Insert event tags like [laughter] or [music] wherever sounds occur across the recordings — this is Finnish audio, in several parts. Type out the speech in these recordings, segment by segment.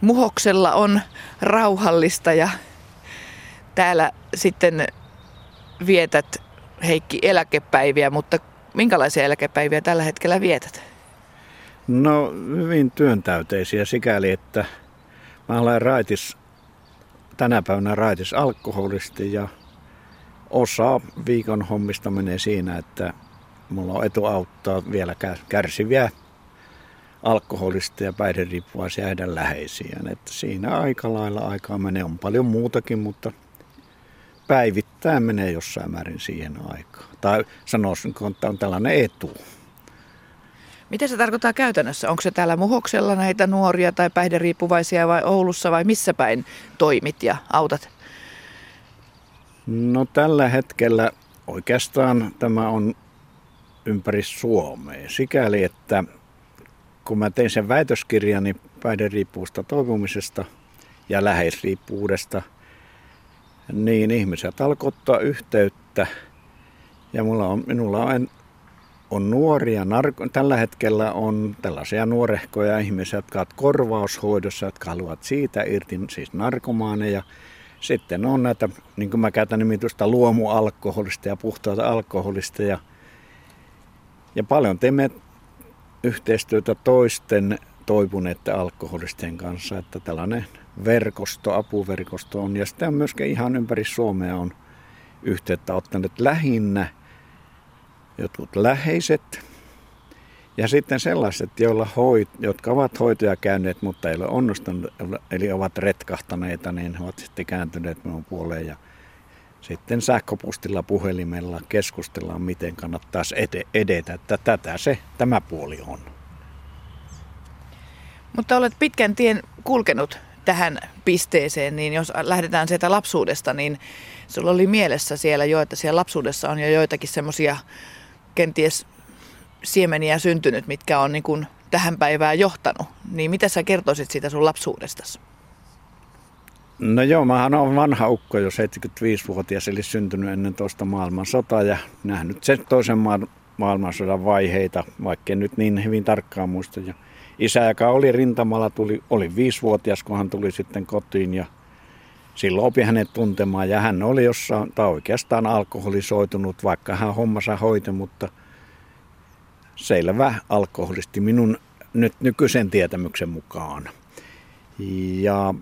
Muhoksella on rauhallista ja täällä sitten vietät Heikki eläkepäiviä, mutta minkälaisia eläkepäiviä tällä hetkellä vietät? No hyvin työntäyteisiä sikäli, että mä olen raitis, tänä päivänä raitis alkoholisti ja osa viikon hommista menee siinä, että mulla on etu auttaa vielä kärsiviä alkoholista ja päihderiippuvaisia heidän läheisiään. Että siinä aika lailla aikaa menee. On paljon muutakin, mutta päivittäin menee jossain määrin siihen aikaan. Tai sanoisin, että on tällainen etu. Mitä se tarkoittaa käytännössä? Onko se täällä Muhoksella näitä nuoria tai päihderiippuvaisia vai Oulussa vai missä päin toimit ja autat? No tällä hetkellä oikeastaan tämä on ympäri Suomea. Sikäli, että kun mä tein sen väitöskirjani päihderiippuvuudesta toipumisesta ja läheisriippuvuudesta, niin ihmiset alkoivat ottaa yhteyttä. Ja mulla on, minulla on, on nuoria, narko, tällä hetkellä on tällaisia nuorehkoja ihmisiä, jotka ovat korvaushoidossa, jotka haluavat siitä irti, siis narkomaaneja. Sitten on näitä, niin kuin mä käytän nimitystä, luomualkoholista ja puhtaata alkoholista. Ja, ja paljon teemme yhteistyötä toisten toipuneiden alkoholistien kanssa, että tällainen verkosto, apuverkosto on. Ja sitten myöskin ihan ympäri Suomea on yhteyttä ottaneet lähinnä jotkut läheiset ja sitten sellaiset, joilla hoit, jotka ovat hoitoja käyneet, mutta ei ole onnistunut, eli ovat retkahtaneita, niin ovat sitten kääntyneet minun puoleen ja sitten sähköpostilla puhelimella keskustellaan, miten kannattaisi edetä. Että tätä se, tämä puoli on. Mutta olet pitkän tien kulkenut tähän pisteeseen, niin jos lähdetään sieltä lapsuudesta, niin sulla oli mielessä siellä jo, että siellä lapsuudessa on jo joitakin semmoisia kenties siemeniä syntynyt, mitkä on niin kuin tähän päivään johtanut. Niin mitä sä kertoisit siitä sun lapsuudestasi? No joo, mä olen vanha ukko jo 75-vuotias, eli syntynyt ennen toista maailmansotaa ja nähnyt sen toisen maailmansodan vaiheita, vaikka nyt niin hyvin tarkkaan muista. Ja isä, joka oli rintamalla, tuli, oli viisivuotias, kun hän tuli sitten kotiin ja silloin opi hänet tuntemaan ja hän oli jossain, tai oikeastaan alkoholisoitunut, vaikka hän hommansa hoiti, mutta selvä alkoholisti minun nyt nykyisen tietämyksen mukaan. Ja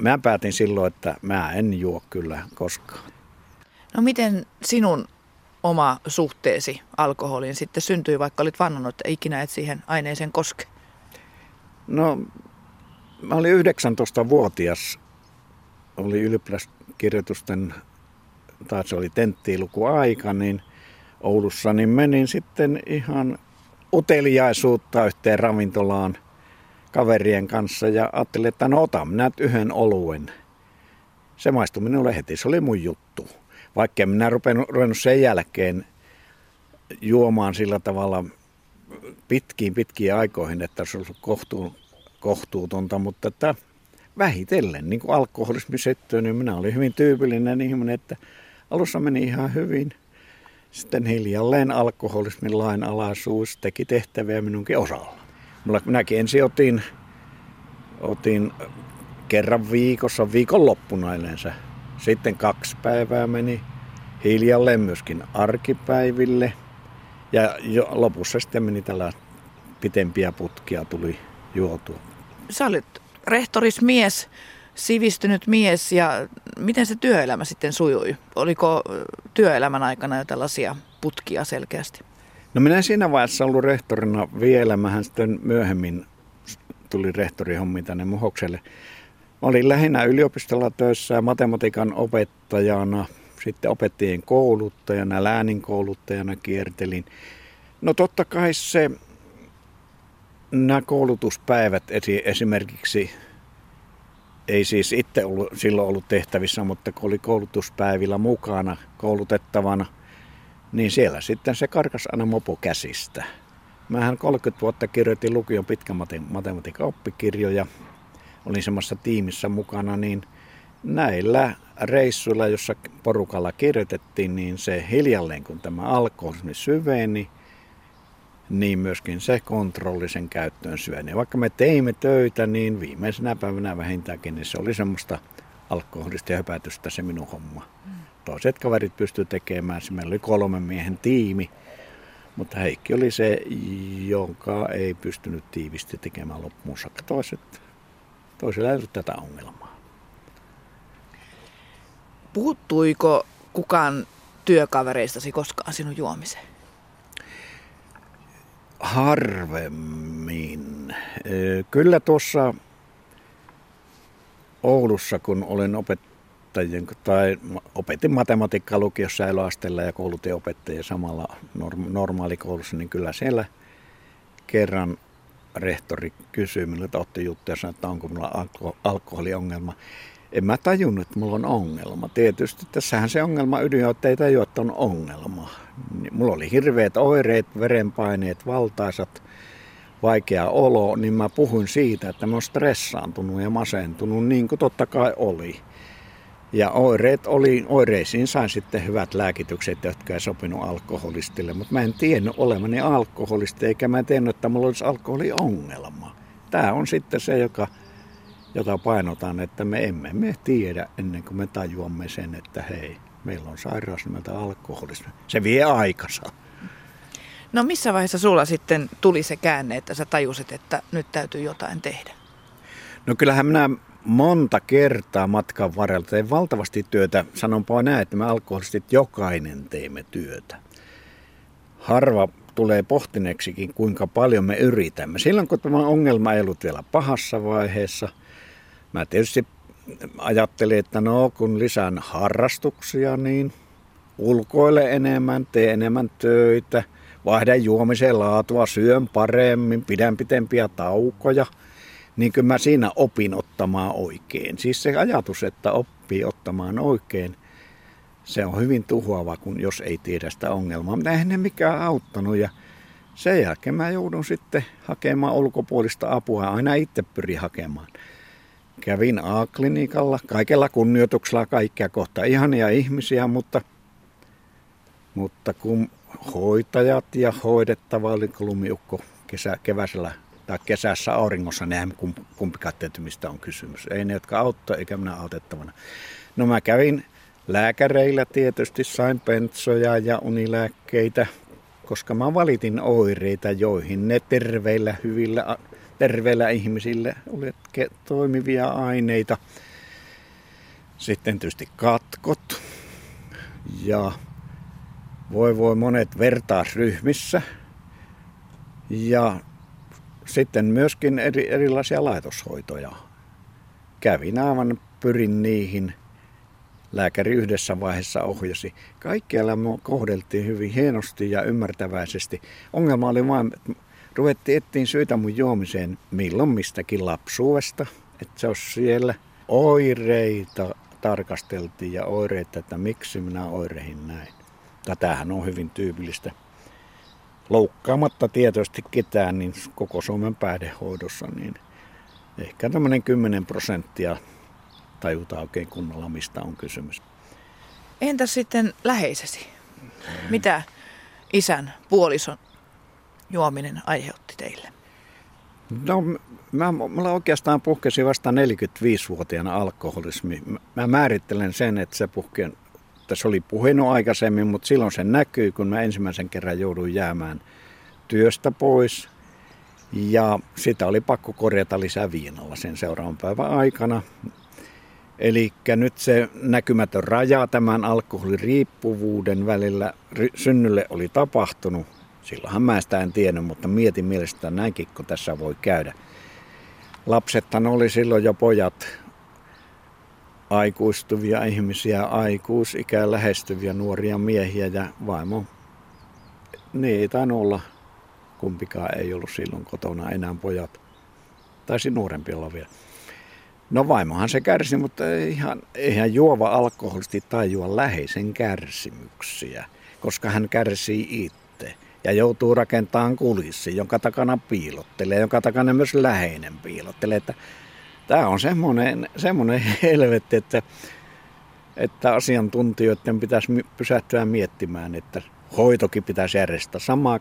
mä päätin silloin, että mä en juo kyllä koskaan. No miten sinun oma suhteesi alkoholiin sitten syntyi, vaikka olit vannonut, että ikinä et siihen aineeseen koske? No, mä olin 19-vuotias. Oli ylioppilaskirjoitusten, tai se oli tenttiilukuaika, niin Oulussa, niin menin sitten ihan uteliaisuutta yhteen ravintolaan – kaverien kanssa ja ajattelin, että no otan minä yhden oluen. Se maistui minulle heti, se oli mun juttu. Vaikka minä ruvennut, ruvennut sen jälkeen juomaan sillä tavalla pitkiin pitkiin aikoihin, että se olisi kohtuu, kohtuutonta, mutta että vähitellen, niin kuin alkoholismi niin minä olin hyvin tyypillinen ihminen, että alussa meni ihan hyvin. Sitten hiljalleen alkoholismin lainalaisuus teki tehtäviä minunkin osalla. Mulla, minäkin ensin otin, otin kerran viikossa, viikonloppuna yleensä. Sitten kaksi päivää meni hiljalleen myöskin arkipäiville. Ja jo lopussa sitten meni tällä pitempiä putkia tuli juotua. Sä olit rehtorismies, sivistynyt mies ja miten se työelämä sitten sujui? Oliko työelämän aikana jo tällaisia putkia selkeästi? No minä siinä vaiheessa ollut rehtorina vielä. Mähän sitten myöhemmin tuli rehtorihommi tänne Muhokselle. Mä olin lähinnä yliopistolla töissä ja matematiikan opettajana, sitten opettajien kouluttajana, läänin kouluttajana kiertelin. No totta kai se, nämä koulutuspäivät esimerkiksi, ei siis itse ollut, silloin ollut tehtävissä, mutta kun oli koulutuspäivillä mukana koulutettavana – niin siellä sitten se karkas aina mopo käsistä. Mähän 30 vuotta kirjoitin lukion pitkä matematiikan oppikirjoja. Olin semmoisessa tiimissä mukana, niin näillä reissuilla, jossa porukalla kirjoitettiin, niin se hiljalleen kun tämä alkoi syveeni, niin myöskin se kontrollisen käyttöön syöni. Vaikka me teimme töitä, niin viimeisenä päivänä vähintäänkin niin se oli semmoista alkoholista ja höpätystä se minun homma. Mm. Toiset kaverit pystyivät tekemään, se meillä oli kolmen miehen tiimi, mutta Heikki oli se, joka ei pystynyt tiivisti tekemään loppuun saakka. Toiset, toisilla ei ollut tätä ongelmaa. Puuttuiko kukaan työkavereistasi koskaan sinun juomiseen? Harvemmin. Kyllä tuossa Oulussa, kun olen opettajien, tai opetin matematiikkaa lukiossa eloasteella ja koulutin opettajia samalla normaalikoulussa, niin kyllä siellä kerran rehtori kysyi minulle, että otti juttuja ja sanoi, että onko minulla alko- alkoholiongelma. En mä tajunnut, että mulla on ongelma. Tietysti tässähän se ongelma ydin on, että ei tajua, että on ongelma. Mulla oli hirveät oireet, verenpaineet, valtaisat, vaikea olo, niin mä puhuin siitä, että mä oon stressaantunut ja masentunut niin kuin totta kai oli. Ja oireet oli, oireisiin sain sitten hyvät lääkitykset, jotka ei sopinut alkoholistille, mutta mä en tiennyt olevani alkoholisti, eikä mä tiennyt, että mulla olisi alkoholiongelma. Tämä on sitten se, joka, jota painotan, että me emme me tiedä ennen kuin me tajuamme sen, että hei, meillä on sairaus nimeltä alkoholismi. Se vie aikansa. No missä vaiheessa sulla sitten tuli se käänne, että sä tajusit, että nyt täytyy jotain tehdä? No kyllähän minä monta kertaa matkan varrella tein valtavasti työtä. Sanonpa näin, että me alkoholistit jokainen teemme työtä. Harva tulee pohtineeksikin, kuinka paljon me yritämme. Silloin kun tämä ongelma ei ollut vielä pahassa vaiheessa, mä tietysti ajattelin, että no kun lisään harrastuksia, niin ulkoile enemmän, tee enemmän töitä, vaihdan juomisen laatua, syön paremmin, pidän pitempiä taukoja. Niin kyllä mä siinä opin ottamaan oikein. Siis se ajatus, että oppii ottamaan oikein, se on hyvin tuhoava, kun jos ei tiedä sitä ongelmaa. Mutta eihän ne mikään auttanut ja sen jälkeen mä joudun sitten hakemaan ulkopuolista apua. Aina itse pyrin hakemaan. Kävin A-klinikalla kaikella kunnioituksella kaikkia kohta ihania ihmisiä, mutta, mutta kun hoitajat ja hoidettava oli kesä, keväisellä tai kesässä auringossa, niin kumpikaan tietty, mistä on kysymys. Ei ne, jotka auttaa, eikä minä autettavana. No mä kävin lääkäreillä tietysti, sain pentsoja ja unilääkkeitä, koska mä valitin oireita, joihin ne terveillä, hyvillä, terveillä ihmisille oli toimivia aineita. Sitten tietysti katkot ja voi voi monet vertaisryhmissä ja sitten myöskin eri, erilaisia laitoshoitoja. Kävin aivan, pyrin niihin. Lääkäri yhdessä vaiheessa ohjasi. Kaikkialla kohdeltiin hyvin hienosti ja ymmärtäväisesti. Ongelma oli vain, että ruvettiin etsiä syitä mun juomiseen milloin mistäkin lapsuudesta. Että se olisi siellä. Oireita tarkasteltiin ja oireita, että miksi minä oireihin näin. Tätähän on hyvin tyypillistä loukkaamatta tietoisesti ketään, niin koko Suomen päihdehoidossa, niin ehkä tämmöinen 10 prosenttia tajutaan oikein kunnolla, mistä on kysymys. Entäs sitten läheisesi? Mitä isän puolison juominen aiheutti teille? No, mä, mulla oikeastaan puhkesi vasta 45-vuotiaana alkoholismi. Mä määrittelen sen, että se puhkeen se oli puhenut aikaisemmin, mutta silloin se näkyy, kun mä ensimmäisen kerran jouduin jäämään työstä pois. Ja sitä oli pakko korjata lisää viinalla sen seuraavan päivän aikana. Eli nyt se näkymätön raja tämän alkoholiriippuvuuden välillä synnylle oli tapahtunut. Silloinhan mä sitä en tiennyt, mutta mietin mielestä näinkin, kun tässä voi käydä. Lapsethan oli silloin jo pojat aikuistuvia ihmisiä, aikuisikään lähestyviä nuoria miehiä ja vaimo. Niin ei tainnut olla, kumpikaan ei ollut silloin kotona enää pojat. Taisi nuorempi olla vielä. No vaimohan se kärsi, mutta eihän, eihän juova alkoholisti tajua läheisen kärsimyksiä, koska hän kärsii itse ja joutuu rakentamaan kulissi, jonka takana piilottelee, jonka takana myös läheinen piilottelee. Että tämä on semmoinen, semmoinen [laughs] helvetti, että, että asiantuntijoiden pitäisi pysähtyä miettimään, että hoitokin pitäisi järjestää. Samaan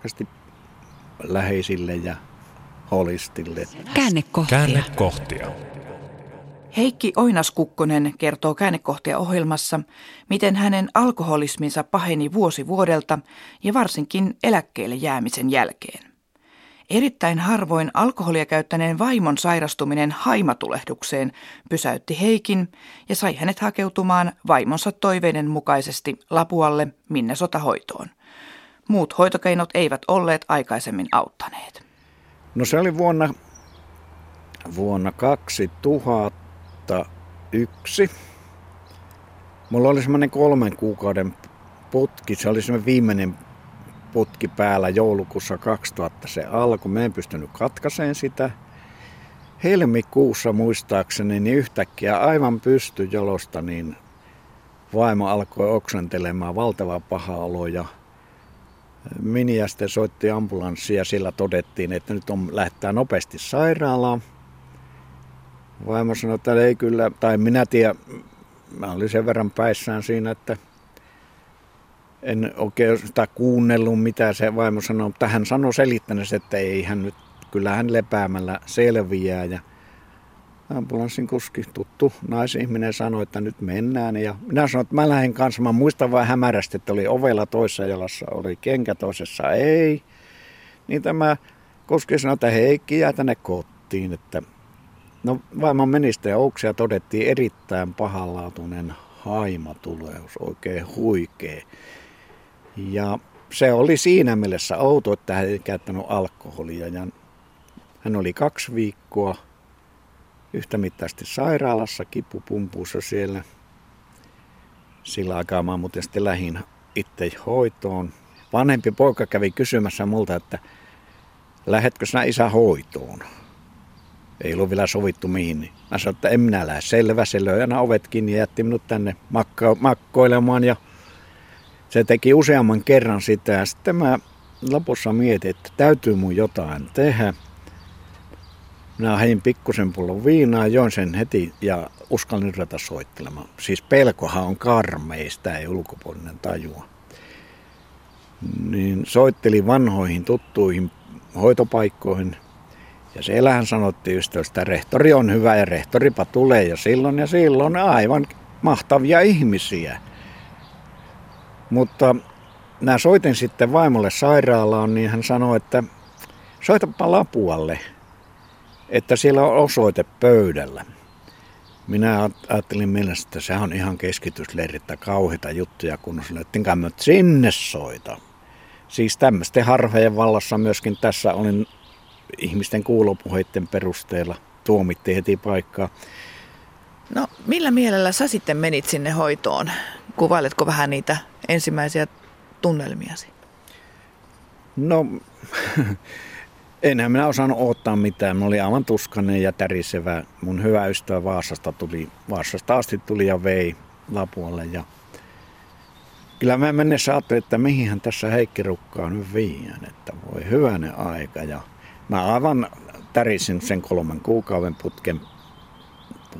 läheisille ja holistille. Käännekohtia. Käännekohtia. Heikki Oinaskukkonen kertoo käännekohtia ohjelmassa, miten hänen alkoholisminsa paheni vuosi vuodelta ja varsinkin eläkkeelle jäämisen jälkeen. Erittäin harvoin alkoholia käyttäneen vaimon sairastuminen haimatulehdukseen pysäytti Heikin ja sai hänet hakeutumaan vaimonsa toiveiden mukaisesti Lapualle minne sotahoitoon. Muut hoitokeinot eivät olleet aikaisemmin auttaneet. No se oli vuonna, vuonna 2001. Mulla oli semmoinen kolmen kuukauden putki. Se oli semmoinen viimeinen putki päällä joulukuussa 2000 se alkoi. Mä en pystynyt katkaiseen sitä. Helmikuussa muistaakseni niin yhtäkkiä aivan pystyjolosta niin vaimo alkoi oksentelemaan valtava paha olo ja sitten soitti ambulanssi ja sillä todettiin, että nyt on lähtää nopeasti sairaalaan. Vaimo sanoi, että ei kyllä, tai minä tiedän, mä olin sen verran päissään siinä, että en sitä kuunnellut, mitä se vaimo sanoi, mutta hän sanoi selittäneensä, että ei hän nyt, kyllä hän lepäämällä selviää. Ja ambulanssin kuski, tuttu naisihminen sanoi, että nyt mennään. Ja minä sanoin, että mä lähden kanssa. Mä muistan vain hämärästi, että oli ovella toisessa jalassa, oli kenkä toisessa ei. Niin tämä kuski sanoi, että Heikki jää tänne kotiin. Että no vaimon menistä ja ouksia todettiin erittäin pahanlaatuinen haimatuleus, oikein huikea. Ja se oli siinä mielessä outo, että hän ei käyttänyt alkoholia. Ja hän oli kaksi viikkoa yhtä mittaisesti sairaalassa, kipupumpuussa siellä. Sillä aikaa mä muuten sitten lähin itse hoitoon. Vanhempi poika kävi kysymässä multa, että lähetkö sinä isä hoitoon? Ei ollut vielä sovittu mihin. Mä sanoin, että en minä lähde. Selvä, se löi aina ovet kiinni ja jätti minut tänne makko- makkoilemaan ja se teki useamman kerran sitä ja sitten mä lopussa mietin, että täytyy mun jotain tehdä. Minä hain pikkusen pullon viinaa, join sen heti ja uskallin ruveta soittelemaan. Siis pelkohan on karmeista, ei ulkopuolinen tajua. Niin soittelin vanhoihin tuttuihin hoitopaikkoihin. Ja siellähän sanottiin just, että rehtori on hyvä ja rehtoripa tulee ja silloin ja silloin aivan mahtavia ihmisiä. Mutta mä soitin sitten vaimolle sairaalaan, niin hän sanoi, että soitapa Lapualle, että siellä on osoite pöydällä. Minä ajattelin mielessä, että se on ihan keskitysleirittä kauheita juttuja, kun ettenkään mä sinne soita. Siis tämmöisten harhojen vallassa myöskin tässä olin ihmisten kuulopuheiden perusteella tuomittiin heti paikkaa. No millä mielellä sä sitten menit sinne hoitoon? Kuvailetko vähän niitä ensimmäisiä tunnelmiasi? No, [laughs] enhän minä osannut odottaa mitään. Mä olin aivan tuskanen ja tärisevä. Mun hyvä ystävä Vaasasta tuli, Vaasasta asti tuli ja vei Lapualle. Ja kyllä mä mennessä ajattelin, että mihin tässä Heikki Rukkaa nyt viiän, että voi hyvänen aika. Ja mä aivan tärisin sen kolmen kuukauden putken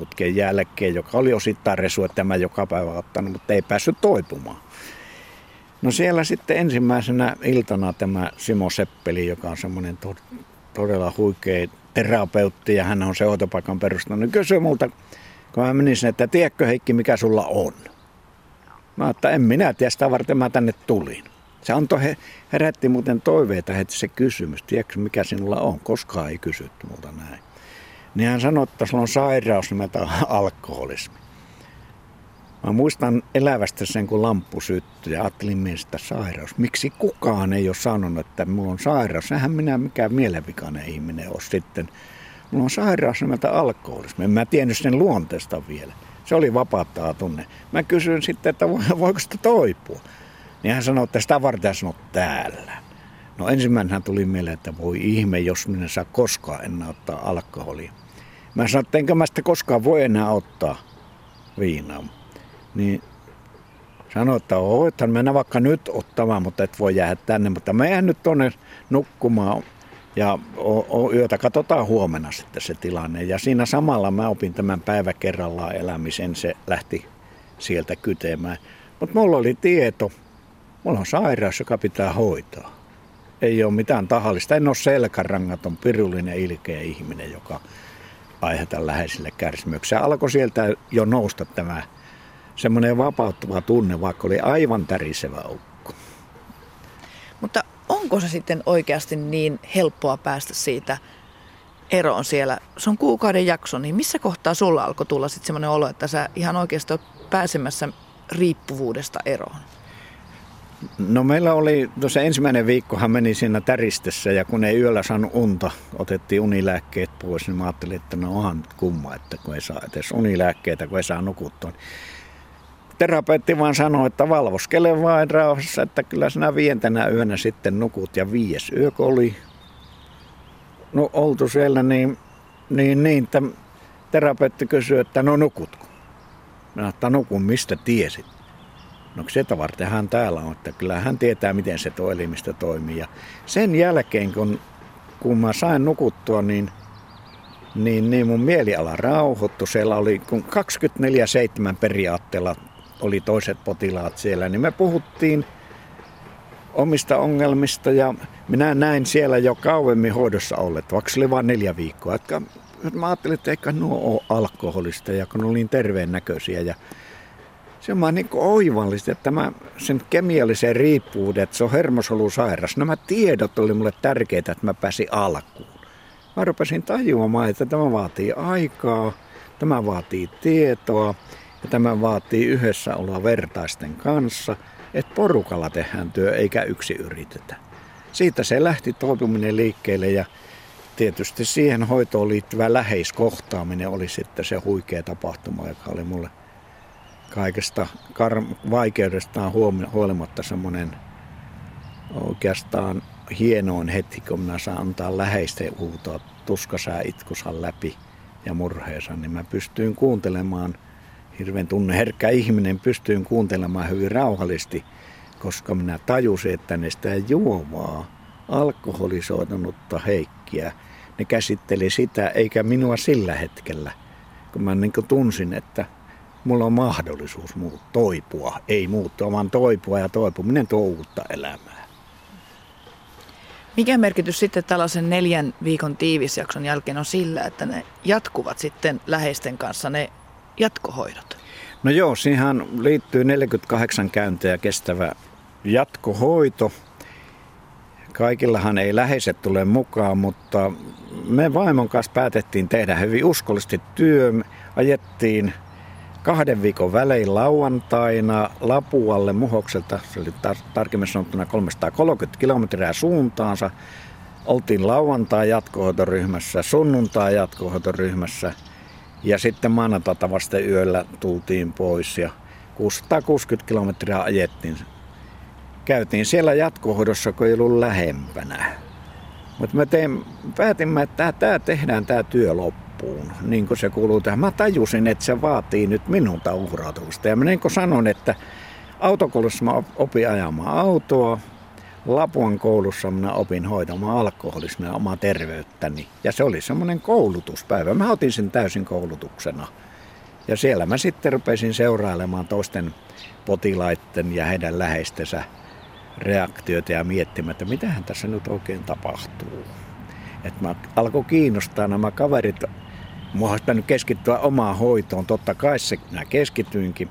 putken jälkeen, joka oli osittain resua tämä joka päivä ottanut, mutta ei päässyt toipumaan. No siellä sitten ensimmäisenä iltana tämä Simo Seppeli, joka on semmoinen todella huikea terapeutti ja hän on se autopaikan perustanut, niin kysyi multa, kun mä menin sinne, että tiedätkö Heikki, mikä sulla on? Mä että en minä tiedä, sitä varten mä tänne tulin. Se antoi, he, herätti muuten toiveita heti se kysymys, tiedätkö mikä sinulla on? Koskaan ei kysytty multa näin. Niin hän sanoi, että sulla on sairaus nimeltä alkoholismi. Mä muistan elävästä sen, kun lamppu syttyi ja ajattelin miestä sairaus. Miksi kukaan ei ole sanonut, että mulla on sairaus? Sehän minä mikään mielenvikainen ihminen ole sitten. Mulla on sairaus nimeltä alkoholismi. En mä tiennyt sen luonteesta vielä. Se oli vapauttaa tunne. Mä kysyin sitten, että voiko sitä toipua. Niin hän sanoi, että sitä varten täällä. No ensimmäisenä tuli mieleen, että voi ihme, jos minä saa koskaan enää ottaa alkoholia. Mä sanoin, että enkö mä sitä koskaan voi enää ottaa viinaa. Niin sanoi, että voithan mennä vaikka nyt ottamaan, mutta et voi jäädä tänne. Mutta mä jään nyt tonne nukkumaan ja o, o, yötä katsotaan huomenna sitten se tilanne. Ja siinä samalla mä opin tämän päivä kerrallaan elämisen, se lähti sieltä kytemään. Mutta mulla oli tieto, mulla on sairaus, joka pitää hoitaa. Ei ole mitään tahallista. En ole selkärangaton, pirullinen, ilkeä ihminen, joka aiheuttaa läheisille kärsimyksiä. Alkoi sieltä jo nousta tämä semmoinen vapauttava tunne, vaikka oli aivan tärisevä ukko. Mutta onko se sitten oikeasti niin helppoa päästä siitä eroon siellä? Se on kuukauden jakso, niin missä kohtaa sulla alkoi tulla sitten semmoinen olo, että sä ihan oikeasti olet pääsemässä riippuvuudesta eroon? No meillä oli, tuossa ensimmäinen viikkohan meni siinä täristessä ja kun ei yöllä saanut unta, otettiin unilääkkeet pois, niin mä ajattelin, että no onhan kumma, että kun ei saa edes unilääkkeitä, kun ei saa nukuttua. Terapeutti vaan sanoi, että valvoskele vain rauhassa, että kyllä sinä vientänä yönä sitten nukut. Ja viides yö oli no, oltu siellä, niin, niin, niin että terapeutti kysyi, että no nukutko? Mä että nukun, mistä tiesit? No sitä varten hän täällä on, että kyllä hän tietää, miten se tuo elimistö toimii. Ja sen jälkeen, kun, kun mä sain nukuttua, niin, niin, niin mun mieliala rauhoittu. Siellä oli, kun 24-7 periaatteella oli toiset potilaat siellä, niin me puhuttiin omista ongelmista ja minä näin siellä jo kauemmin hoidossa olleet, vaikka se oli vain neljä viikkoa. Että mä ajattelin, että eikä nuo ole alkoholista ja kun olin terveen näköisiä ja se on niin oivallista, että mä sen kemiallisen riippuvuuden, että se on hermosolusairas. Nämä tiedot oli mulle tärkeitä, että mä pääsin alkuun. Mä rupesin tajuamaan, että tämä vaatii aikaa, tämä vaatii tietoa ja tämä vaatii yhdessä olla vertaisten kanssa, että porukalla tehdään työ eikä yksi yritetä. Siitä se lähti toipuminen liikkeelle ja tietysti siihen hoitoon liittyvä läheiskohtaaminen oli sitten se huikea tapahtuma, joka oli mulle kaikesta kar- vaikeudestaan huolimatta semmoinen oikeastaan hienoin hetki, kun minä saan antaa läheisten huutoa tuskasää itkusan läpi ja murheensa, niin mä pystyin kuuntelemaan, hirveän tunneherkkä ihminen, pystyin kuuntelemaan hyvin rauhallisesti, koska minä tajusin, että ne sitä juovaa, alkoholisoitunutta heikkiä, ne käsitteli sitä eikä minua sillä hetkellä, kun mä niin tunsin, että mulla on mahdollisuus muut, toipua, ei muuttua, vaan toipua ja toipuminen tuo uutta elämää. Mikä merkitys sitten tällaisen neljän viikon tiivisjakson jälkeen on sillä, että ne jatkuvat sitten läheisten kanssa ne jatkohoidot? No joo, siihen liittyy 48 käyntiä kestävä jatkohoito. Kaikillahan ei läheiset tule mukaan, mutta me vaimon kanssa päätettiin tehdä hyvin uskollisesti työ. Ajettiin kahden viikon välein lauantaina Lapualle Muhokselta, se oli tar- tarkemmin sanottuna 330 kilometriä suuntaansa. Oltiin lauantai jatkohoitoryhmässä, sunnuntai jatkohoitoryhmässä ja sitten maanantaita vasten yöllä tultiin pois ja 660 kilometriä ajettiin. Käytiin siellä jatkohoidossa, kun ei ollut lähempänä. Mutta me tein, päätimme, että tämä tehdään tämä työ loppuun loppuun, niin kuin se kuuluu tähän. Mä tajusin, että se vaatii nyt minulta uhrautumista. Ja mä niin kuin sanon, että autokoulussa mä opin ajamaan autoa, Lapuan koulussa minä opin hoitamaan alkoholismia omaa terveyttäni. Ja se oli semmoinen koulutuspäivä. Mä otin sen täysin koulutuksena. Ja siellä mä sitten rupesin seurailemaan toisten potilaiden ja heidän läheistensä reaktioita ja miettimään, että mitähän tässä nyt oikein tapahtuu. Että mä alkoi kiinnostaa nämä kaverit Mua olisi pitänyt keskittyä omaan hoitoon. Totta kai se minä keskityinkin,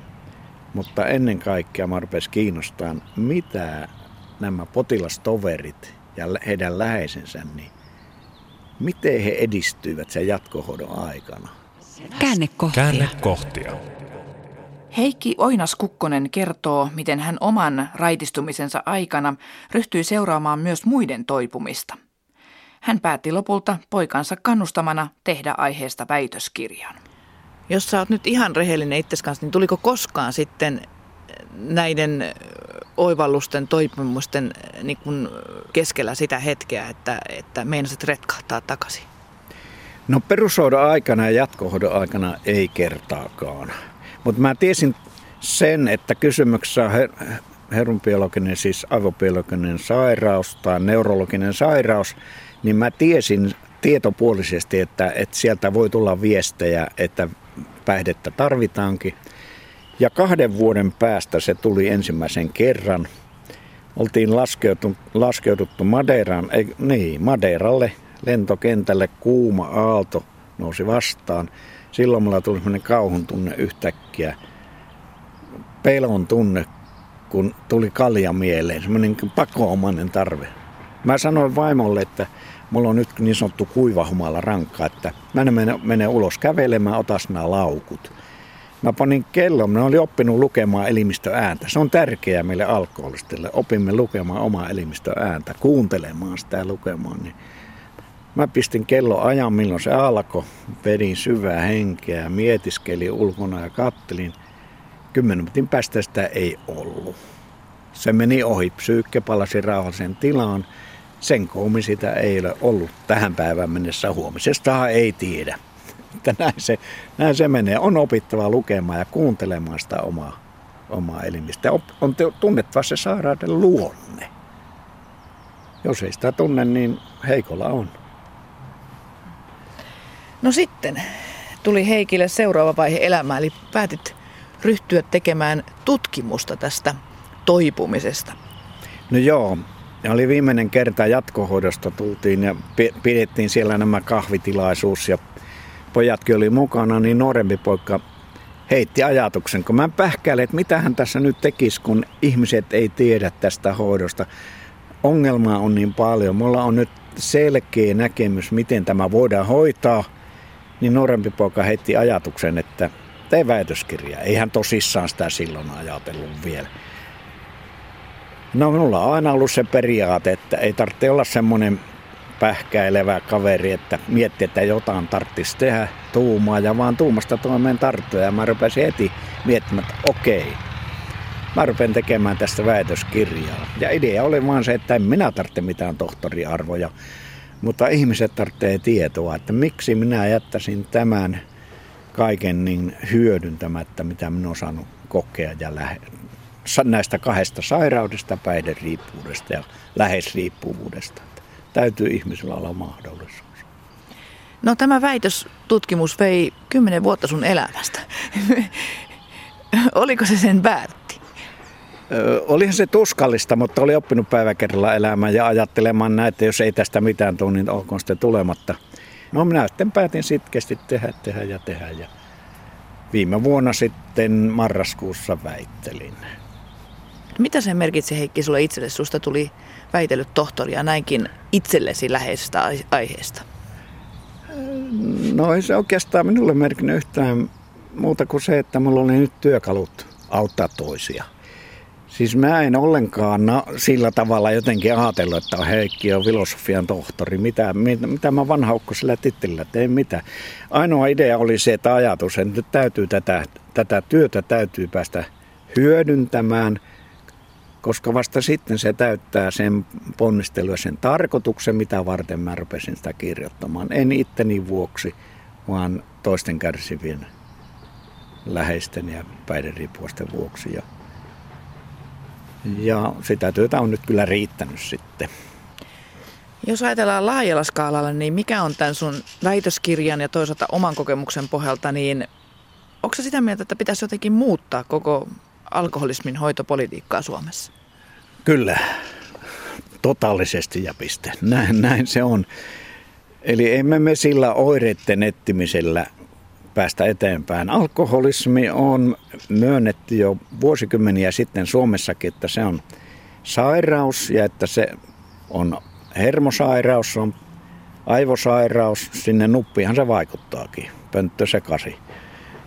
mutta ennen kaikkea mä rupesin kiinnostaa, mitä nämä potilastoverit ja heidän läheisensä, niin miten he edistyivät sen jatkohoidon aikana. Käännekohtia. Käännekohtia. Heikki Oinas-Kukkonen kertoo, miten hän oman raitistumisensa aikana ryhtyi seuraamaan myös muiden toipumista – hän päätti lopulta poikansa kannustamana tehdä aiheesta väitöskirjan. Jos sä oot nyt ihan rehellinen itses kanssa, niin tuliko koskaan sitten näiden oivallusten, toipumusten niin kun keskellä sitä hetkeä, että, että meinasit retkahtaa takaisin? No perushoidon aikana ja jatkohoidon aikana ei kertaakaan. Mutta mä tiesin sen, että kysymyksessä on her- herunbiologinen, siis aivobiologinen sairaus tai neurologinen sairaus, niin mä tiesin tietopuolisesti, että, että sieltä voi tulla viestejä, että päihdettä tarvitaankin. Ja kahden vuoden päästä se tuli ensimmäisen kerran. oltiin laskeututtu, laskeututtu Madeiraan, ei, niin, Madeiralle lentokentälle kuuma aalto nousi vastaan. Silloin mulla tuli sellainen kauhun tunne yhtäkkiä, pelon tunne, kun tuli kalja mieleen, semmoinen pakoomainen tarve. Mä sanoin vaimolle, että mulla on nyt niin sanottu kuivahumala rankka, että mä en mene, mene ulos kävelemään, otas nämä laukut. Mä panin kellon, mä olin oppinut lukemaan elimistöääntä. Se on tärkeää meille alkoholistille. Opimme lukemaan omaa elimistöääntä, kuuntelemaan sitä lukemaan. Niin mä pistin kello ajan, milloin se alkoi. Vedin syvää henkeä, mietiskelin ulkona ja kattelin. Kymmenen minuutin päästä sitä ei ollut. Se meni ohi, psyykkä palasi rauhalliseen tilaan. Sen koomi sitä ei ole ollut tähän päivään mennessä huomisesta ei tiedä. Että näin se, näin se menee. On opittava lukemaan ja kuuntelemaan sitä omaa, omaa elimistä. On tunnettava se sairauden luonne. Jos ei sitä tunne, niin heikolla on. No sitten tuli Heikille seuraava vaihe elämää, eli päätit ryhtyä tekemään tutkimusta tästä toipumisesta. No joo, ja oli viimeinen kerta jatkohoidosta tultiin ja pidettiin siellä nämä kahvitilaisuus ja pojatkin oli mukana, niin nuorempi poika heitti ajatuksen, kun mä pähkäilen, että mitä hän tässä nyt tekisi, kun ihmiset ei tiedä tästä hoidosta. Ongelmaa on niin paljon. Mulla on nyt selkeä näkemys, miten tämä voidaan hoitaa. Niin nuorempi poika heitti ajatuksen, että tee väitöskirja. Ei hän tosissaan sitä silloin ajatellut vielä. No minulla on aina ollut se periaate, että ei tarvitse olla semmoinen pähkäilevä kaveri, että mietti, että jotain tarvitsisi tehdä tuumaa ja vaan tuumasta toimeen tarttua. Ja mä rupesin heti miettimään, että okei, mä rupean tekemään tästä väitöskirjaa. Ja idea oli vaan se, että en minä tarvitse mitään tohtoriarvoja, mutta ihmiset tarvitsee tietoa, että miksi minä jättäisin tämän kaiken niin hyödyntämättä, mitä minä olen saanut kokea ja lähe, näistä kahdesta sairaudesta, päihderiippuvuudesta ja läheisriippuvuudesta. Täytyy ihmisellä olla mahdollisuus. No tämä väitöstutkimus vei kymmenen vuotta sun elämästä. [laughs] Oliko se sen väärti? Ö, olihan se tuskallista, mutta oli oppinut päiväkerralla elämään ja ajattelemaan näitä, jos ei tästä mitään tule, niin olkoon sitten tulematta. No minä sitten päätin sitkeästi tehdä, tehdä ja tehdä. Ja viime vuonna sitten marraskuussa väittelin. Mitä se merkitsi Heikki sulle itselle? Susta tuli väitellyt tohtoria näinkin itsellesi läheisestä aiheesta. No ei se oikeastaan minulle merkinnyt yhtään muuta kuin se, että minulla oli nyt työkalut auttaa toisia. Siis mä en ollenkaan no, sillä tavalla jotenkin ajatellut, että Heikki on filosofian tohtori. Mitä, mitä, mitä mä vanhaukko sillä tittelillä teen, mitä. Ainoa idea oli se, että ajatus, että nyt täytyy tätä, tätä työtä täytyy päästä hyödyntämään – koska vasta sitten se täyttää sen ponnistelua sen tarkoituksen, mitä varten mä rupesin sitä kirjoittamaan. En itteni vuoksi, vaan toisten kärsivien läheisten ja päihderiippuvasten vuoksi. Ja, ja sitä työtä on nyt kyllä riittänyt sitten. Jos ajatellaan laajalla skaalalla, niin mikä on tämän sun väitöskirjan ja toisaalta oman kokemuksen pohjalta, niin onko sitä mieltä, että pitäisi jotenkin muuttaa koko alkoholismin hoitopolitiikkaa Suomessa? Kyllä, totaalisesti ja piste. Näin, näin se on. Eli emme me sillä oireiden etsimisellä päästä eteenpäin. Alkoholismi on myönnetty jo vuosikymmeniä sitten Suomessakin, että se on sairaus ja että se on hermosairaus, on aivosairaus, sinne nuppihan se vaikuttaakin, pönttö sekasi.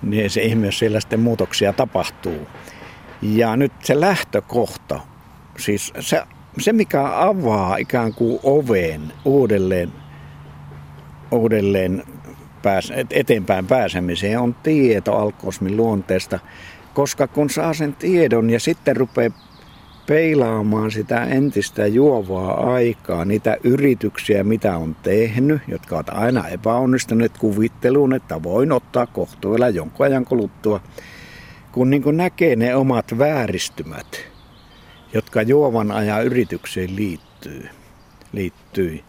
Niin se ihme, jos siellä sitten muutoksia tapahtuu. Ja nyt se lähtökohta, siis se, se mikä avaa ikään kuin oveen uudelleen, uudelleen pääs, eteenpäin pääsemiseen on tieto alkosmin luonteesta, koska kun saa sen tiedon ja sitten rupeaa peilaamaan sitä entistä juovaa aikaa, niitä yrityksiä, mitä on tehnyt, jotka ovat aina epäonnistuneet kuvitteluun, että voin ottaa kohtuudella jonkun ajan kuluttua – kun niin kuin näkee ne omat vääristymät, jotka juovan ajan yritykseen liittyy, liittyy,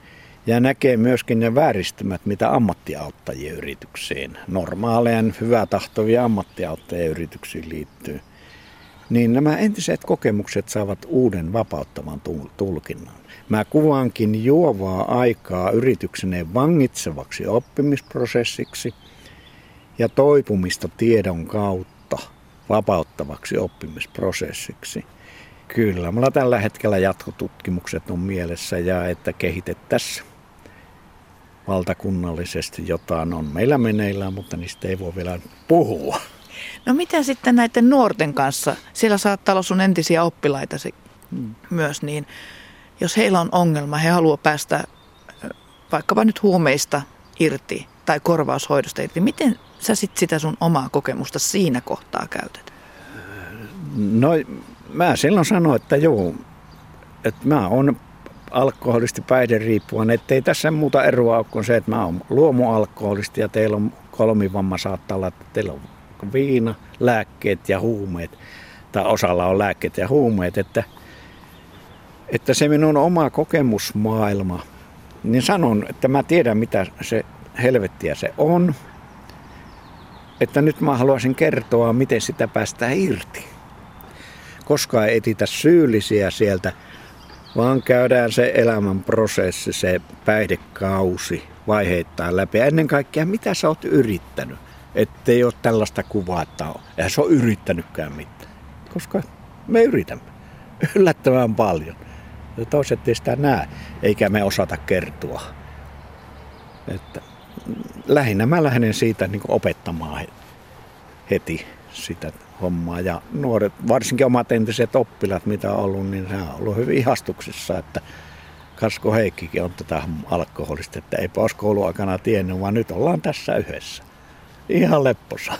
ja näkee myöskin ne vääristymät, mitä ammattiauttajien yritykseen, normaaleen, hyvää tahtovia ammattiauttajien yrityksiin liittyy, niin nämä entiset kokemukset saavat uuden vapauttavan tulkinnan. Mä kuvaankin juovaa aikaa yritykseneen vangitsevaksi oppimisprosessiksi ja toipumista tiedon kautta vapauttavaksi oppimisprosessiksi. Kyllä, mulla tällä hetkellä jatkotutkimukset on mielessä ja että kehitettäisiin valtakunnallisesti jotain on meillä meneillään, mutta niistä ei voi vielä puhua. No miten sitten näiden nuorten kanssa? Siellä saattaa olla sun entisiä oppilaita hmm. myös, niin jos heillä on ongelma, he haluaa päästä vaikkapa nyt huumeista irti tai korvaushoidosta irti, miten sä sit sitä sun omaa kokemusta siinä kohtaa käytät? No mä silloin sanoin, että joo, että mä oon alkoholisti päihderiippuvainen, ettei tässä muuta eroa ole kuin se, että mä oon luomualkoholisti ja teillä on kolmivamma saattaa olla, että teillä on viina, lääkkeet ja huumeet, tai osalla on lääkkeet ja huumeet, että, että se minun oma kokemusmaailma, niin sanon, että mä tiedän mitä se helvettiä se on, että nyt mä haluaisin kertoa, miten sitä päästään irti. Koska ei etitä syyllisiä sieltä, vaan käydään se elämän prosessi, se päihdekausi vaiheittain läpi. Ja ennen kaikkea, mitä sä oot yrittänyt. Ettei ole tällaista kuvaa, että on. Eihän se ole yrittänytkään mitään. Koska me yritämme yllättävän paljon. Ja toiset ei sitä näe, eikä me osata kertoa. Että lähinnä mä lähden siitä niin opettamaan heti sitä hommaa. Ja nuoret, varsinkin omat entiset oppilaat, mitä on ollut, niin se on ollut hyvin ihastuksissa, että Kasko Heikkikin on tätä alkoholista, että eipä olisi kouluaikana tiennyt, vaan nyt ollaan tässä yhdessä. Ihan lepposa.